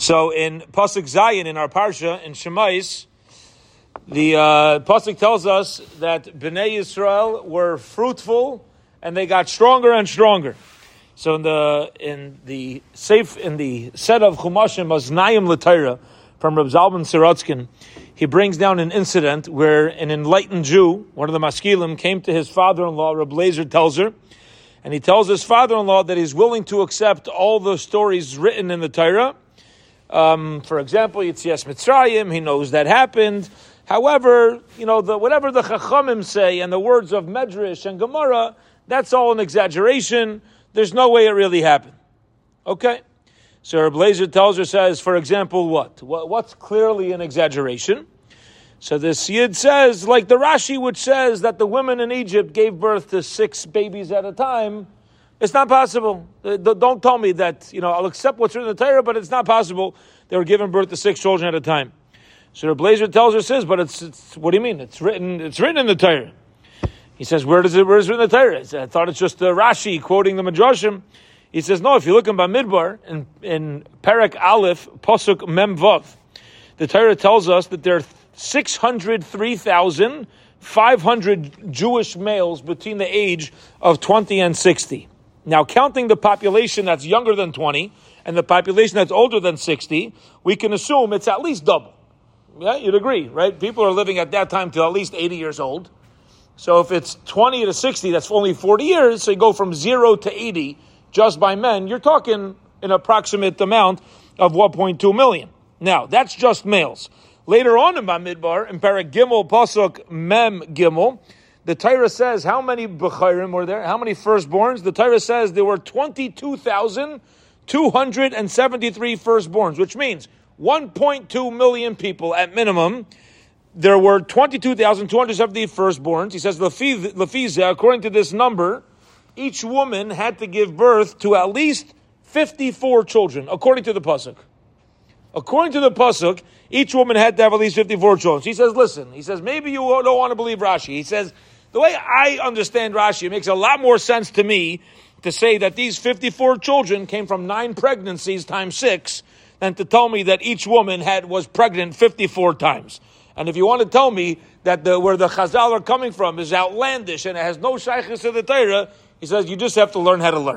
So in Pasuk Zayin in our Parsha, in Shemais, the uh, Pasuk tells us that Bnei Yisrael were fruitful and they got stronger and stronger. So in the in the safe in the set of Chumashim Aznayim LaTorah from Reb Zalman Sorotzkin, he brings down an incident where an enlightened Jew, one of the Maskilim, came to his father-in-law, Reb Lazer Telzer, and he tells his father-in-law that he's willing to accept all the stories written in the Torah. Um, for example, Yitzias Mitzrayim, he knows that happened. However, you know, the, whatever the Chachamim say and the words of Medrash and Gemara, that's all an exaggeration. There's no way it really happened. Okay? So Reb Lazer tells her, says, for example, what? What's clearly an exaggeration? So the Yid says, like the Rashi, which says that the women in Egypt gave birth to six babies at a time, it's not possible. Uh, don't tell me that, you know, I'll accept what's written in the Torah, but it's not possible. They were giving birth to six children at a time. So the blazer tells her, says, but it's, it's, what do you mean? It's written, it's written in the Torah. He says, where does it, where is it written in the Torah? I thought it's just the Rashi quoting the Midrashim. He says, no, if you look in Bamidbar, in, in Perek Aleph, Posuk Mem Vav, the Torah tells us that there are 603,500 Jewish males between the age of 20 and 60. Now, counting the population that's younger than 20 and the population that's older than 60, we can assume it's at least double. Yeah, you'd agree, right? People are living at that time to at least 80 years old. So if it's 20 to 60, that's only 40 years. So you go from zero to 80 just by men. You're talking an approximate amount of 1.2 million. Now, that's just males. Later on in Bamidbar, in Parak Gimel, Pasuk Mem Gimel, the Torah says how many Bechorim were there? How many firstborns? The Torah says there were 22,273 firstborns, which means 1.2 million people at minimum there were 22,270 firstborns. He says, Lafiza, according to this number, each woman had to give birth to at least 54 children, according to the Pasuk. According to the Pasuk, each woman had to have at least 54 children. He says, listen, he says, maybe you don't want to believe Rashi. He says, the way I understand Rashi, it makes a lot more sense to me to say that these 54 children came from nine pregnancies times six than to tell me that each woman had was pregnant 54 times. And if you want to tell me that the, where the Chazal are coming from is outlandish and it has no shaykhs to the Torah, he says you just have to learn how to learn.